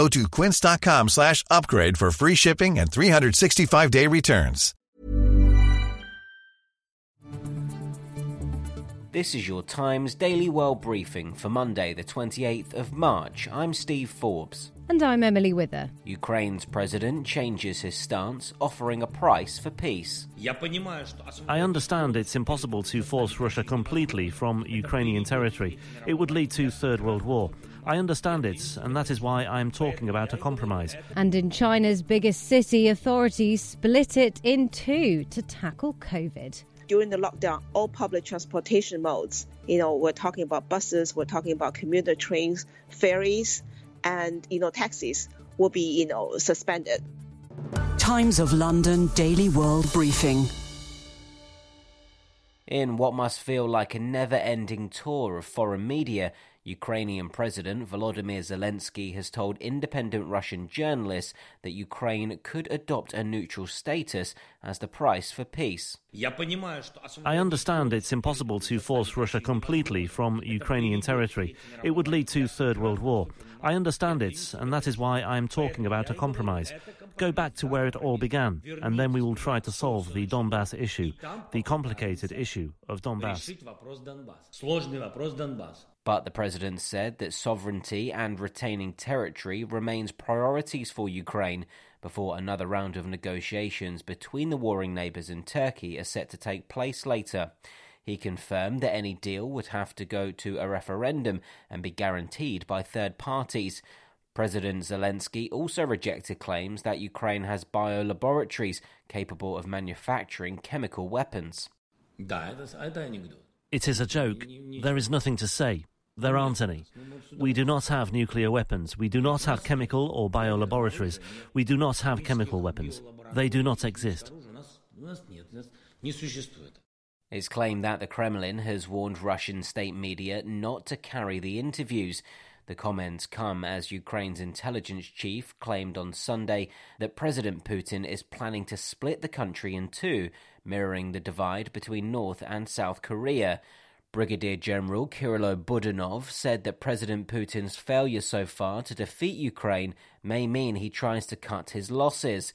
Go to quince.com slash upgrade for free shipping and 365-day returns. This is your Times Daily World Briefing for Monday, the 28th of March. I'm Steve Forbes. And I'm Emily Wither. Ukraine's president changes his stance, offering a price for peace. I understand it's impossible to force Russia completely from Ukrainian territory. It would lead to Third World War. I understand it, and that is why I'm talking about a compromise. And in China's biggest city, authorities split it in two to tackle COVID during the lockdown, all public transportation modes, you know, we're talking about buses, we're talking about commuter trains, ferries, and, you know, taxis will be, you know, suspended. Times of London Daily World Briefing. In what must feel like a never ending tour of foreign media, Ukrainian President Volodymyr Zelensky has told independent Russian journalists that Ukraine could adopt a neutral status as the price for peace. I understand it's impossible to force Russia completely from Ukrainian territory. It would lead to Third World War. I understand it, and that is why I am talking about a compromise. Go back to where it all began, and then we will try to solve the Donbass issue, the complicated issue of Donbass. But the president said that sovereignty and retaining territory remains priorities for Ukraine before another round of negotiations between the warring neighbours and Turkey are set to take place later. He confirmed that any deal would have to go to a referendum and be guaranteed by third parties. President Zelensky also rejected claims that Ukraine has biolaboratories capable of manufacturing chemical weapons. It is a joke. There is nothing to say. There aren't any. We do not have nuclear weapons. We do not have chemical or biolaboratories. We do not have chemical weapons. They do not exist. It's claimed that the Kremlin has warned Russian state media not to carry the interviews. The comments come as Ukraine's intelligence chief claimed on Sunday that President Putin is planning to split the country in two, mirroring the divide between North and South Korea. Brigadier General Kirilo Budanov said that President Putin's failure so far to defeat Ukraine may mean he tries to cut his losses.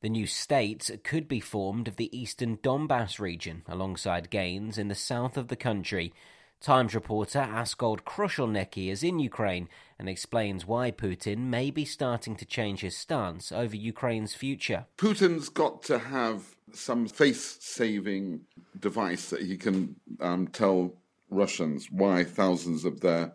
The new state could be formed of the eastern Donbass region, alongside gains in the south of the country. Times reporter Askold Krushelnycky is in Ukraine and explains why Putin may be starting to change his stance over Ukraine's future. Putin's got to have some face saving device that he can um, tell Russians why thousands of their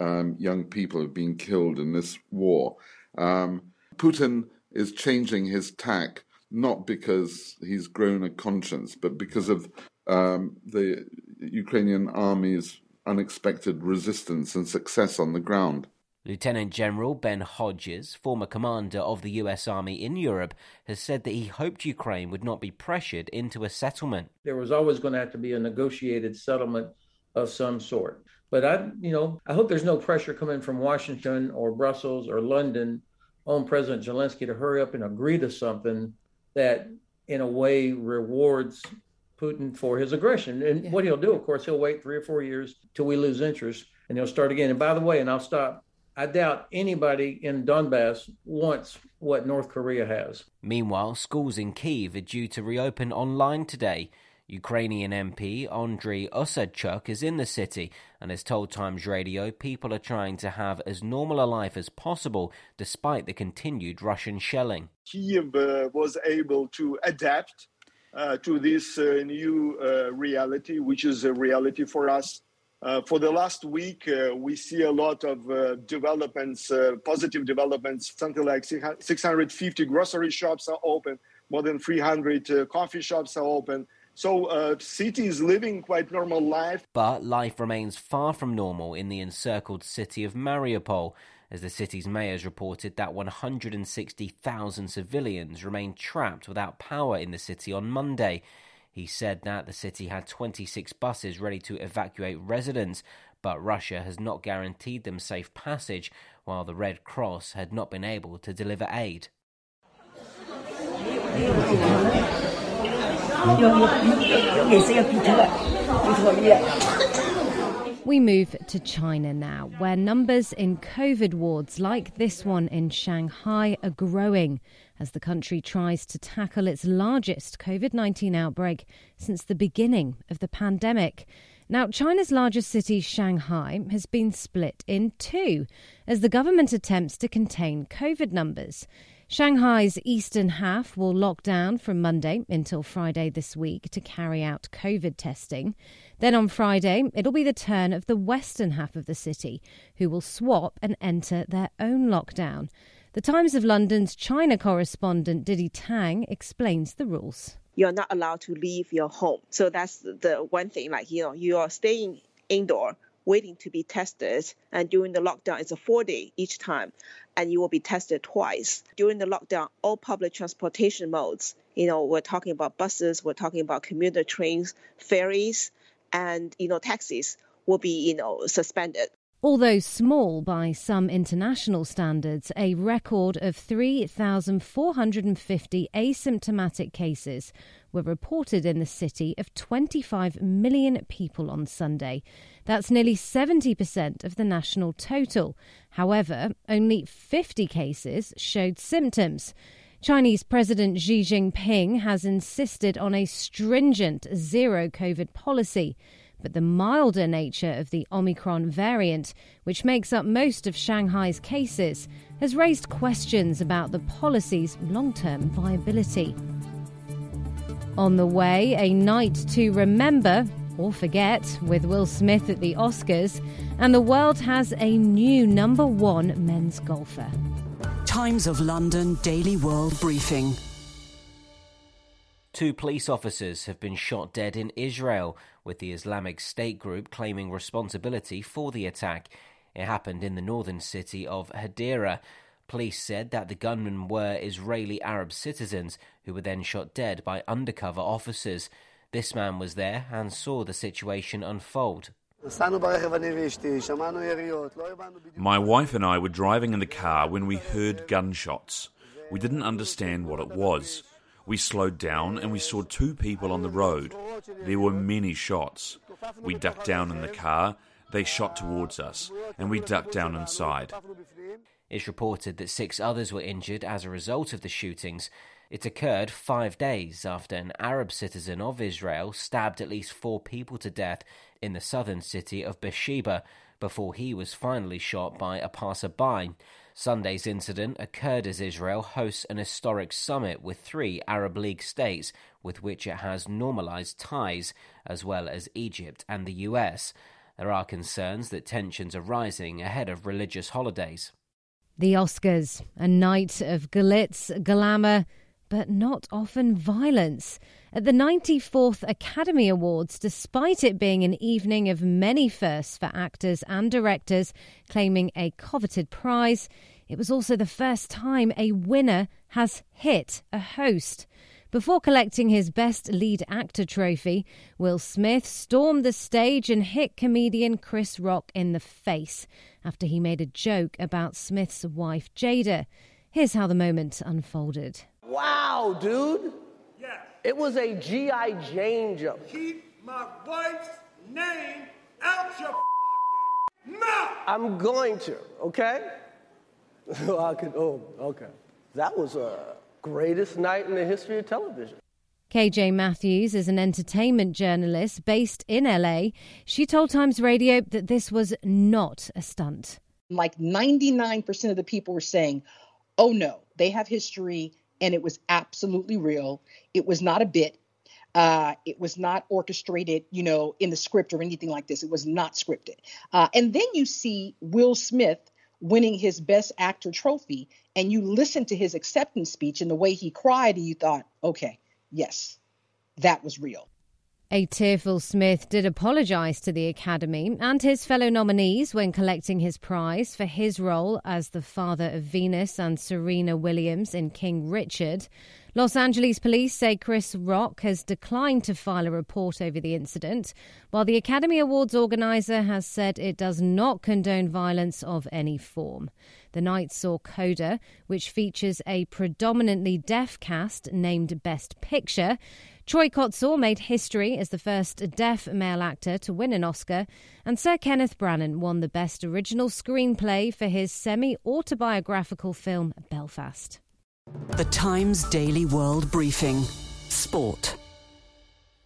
um, young people have been killed in this war. Um, Putin is changing his tack not because he's grown a conscience, but because of um, the Ukrainian army's unexpected resistance and success on the ground. Lieutenant General Ben Hodges, former commander of the US Army in Europe, has said that he hoped Ukraine would not be pressured into a settlement. There was always going to have to be a negotiated settlement of some sort. But I, you know, I hope there's no pressure coming from Washington or Brussels or London on President Zelensky to hurry up and agree to something that, in a way, rewards Putin for his aggression. And yeah. what he'll do, of course, he'll wait three or four years till we lose interest, and he'll start again. And by the way, and I'll stop. I doubt anybody in Donbass wants what North Korea has. Meanwhile, schools in Kiev are due to reopen online today. Ukrainian MP Andriy Osadchuk is in the city and has told Times Radio people are trying to have as normal a life as possible despite the continued Russian shelling. Kiev uh, was able to adapt uh, to this uh, new uh, reality, which is a reality for us. Uh, for the last week, uh, we see a lot of developments, positive developments. Something like 650 grocery shops are open, more than 300 coffee shops are open. So, uh, city is living quite normal life. But life remains far from normal in the encircled city of Mariupol. as the city's mayors reported that 160,000 civilians remain trapped without power in the city on Monday. He said that the city had 26 buses ready to evacuate residents, but Russia has not guaranteed them safe passage, while the Red Cross had not been able to deliver aid. We move to China now, where numbers in COVID wards like this one in Shanghai are growing as the country tries to tackle its largest COVID 19 outbreak since the beginning of the pandemic. Now, China's largest city, Shanghai, has been split in two as the government attempts to contain COVID numbers. Shanghai's eastern half will lock down from Monday until Friday this week to carry out COVID testing. Then on Friday, it'll be the turn of the western half of the city, who will swap and enter their own lockdown. The Times of London's China correspondent Didi Tang explains the rules. You're not allowed to leave your home. So that's the one thing, like, you know, you are staying indoor waiting to be tested. And during the lockdown, it's a four day each time, and you will be tested twice. During the lockdown, all public transportation modes, you know, we're talking about buses, we're talking about commuter trains, ferries, and, you know, taxis will be, you know, suspended. Although small by some international standards, a record of 3,450 asymptomatic cases were reported in the city of 25 million people on Sunday. That's nearly 70% of the national total. However, only 50 cases showed symptoms. Chinese President Xi Jinping has insisted on a stringent zero COVID policy. But the milder nature of the Omicron variant, which makes up most of Shanghai's cases, has raised questions about the policy's long term viability. On the way, a night to remember or forget with Will Smith at the Oscars, and the world has a new number one men's golfer. Times of London Daily World Briefing. Two police officers have been shot dead in Israel, with the Islamic State group claiming responsibility for the attack. It happened in the northern city of Hadera. Police said that the gunmen were Israeli Arab citizens who were then shot dead by undercover officers. This man was there and saw the situation unfold. My wife and I were driving in the car when we heard gunshots. We didn't understand what it was. We slowed down and we saw two people on the road. There were many shots. We ducked down in the car. They shot towards us, and we ducked down inside. It's reported that six others were injured as a result of the shootings. It occurred five days after an Arab citizen of Israel stabbed at least four people to death in the southern city of Beersheba before he was finally shot by a passerby. Sunday's incident occurred as Israel hosts an historic summit with three Arab League states with which it has normalized ties, as well as Egypt and the US. There are concerns that tensions are rising ahead of religious holidays. The Oscars, a night of glitz, glamour, but not often violence. At the 94th Academy Awards, despite it being an evening of many firsts for actors and directors claiming a coveted prize, it was also the first time a winner has hit a host. Before collecting his Best Lead Actor trophy, Will Smith stormed the stage and hit comedian Chris Rock in the face after he made a joke about Smith's wife Jada. Here's how the moment unfolded. Wow, dude. Yeah. It was a G.I. Jane joke. Keep my wife's name out your mouth. I'm going to, okay? I could, oh, okay. That was a greatest night in the history of television. KJ Matthews is an entertainment journalist based in LA. She told Times Radio that this was not a stunt. Like 99% of the people were saying, oh no, they have history and it was absolutely real. It was not a bit. Uh, it was not orchestrated, you know, in the script or anything like this. It was not scripted. Uh, and then you see Will Smith winning his Best Actor trophy, and you listen to his acceptance speech and the way he cried, and you thought, okay, yes, that was real. A tearful Smith did apologise to the Academy and his fellow nominees when collecting his prize for his role as the father of Venus and Serena Williams in King Richard. Los Angeles police say Chris Rock has declined to file a report over the incident, while the Academy Awards organiser has said it does not condone violence of any form. The night saw Coda, which features a predominantly deaf cast named Best Picture. Troy Kotsur made history as the first deaf male actor to win an Oscar, and Sir Kenneth Branagh won the Best Original Screenplay for his semi autobiographical film Belfast. The Times Daily World Briefing Sport.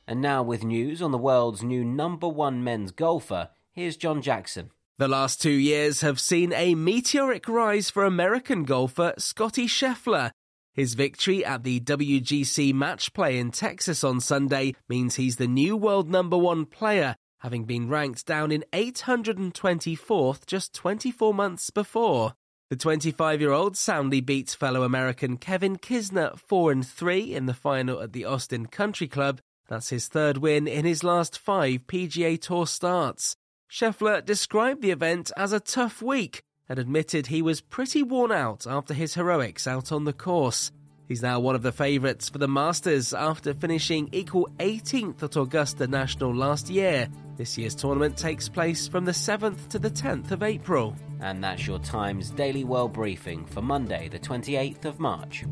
And now, with news on the world's new number one men's golfer, here's John Jackson. The last two years have seen a meteoric rise for American golfer Scotty Scheffler his victory at the WGC match play in Texas on Sunday means he's the new world number one player, having been ranked down in 824th just 24 months before. The 25 year old soundly beats fellow American Kevin Kisner 4 and 3 in the final at the Austin Country Club. That's his third win in his last five PGA Tour starts. Scheffler described the event as a tough week, and admitted he was pretty worn out after his heroics out on the course. He's now one of the favourites for the Masters after finishing equal 18th at Augusta National last year. This year's tournament takes place from the 7th to the 10th of April. And that's your Times Daily World Briefing for Monday, the 28th of March.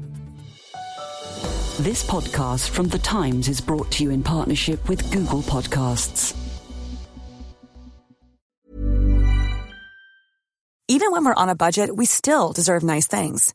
This podcast from The Times is brought to you in partnership with Google Podcasts. Even when we're on a budget, we still deserve nice things.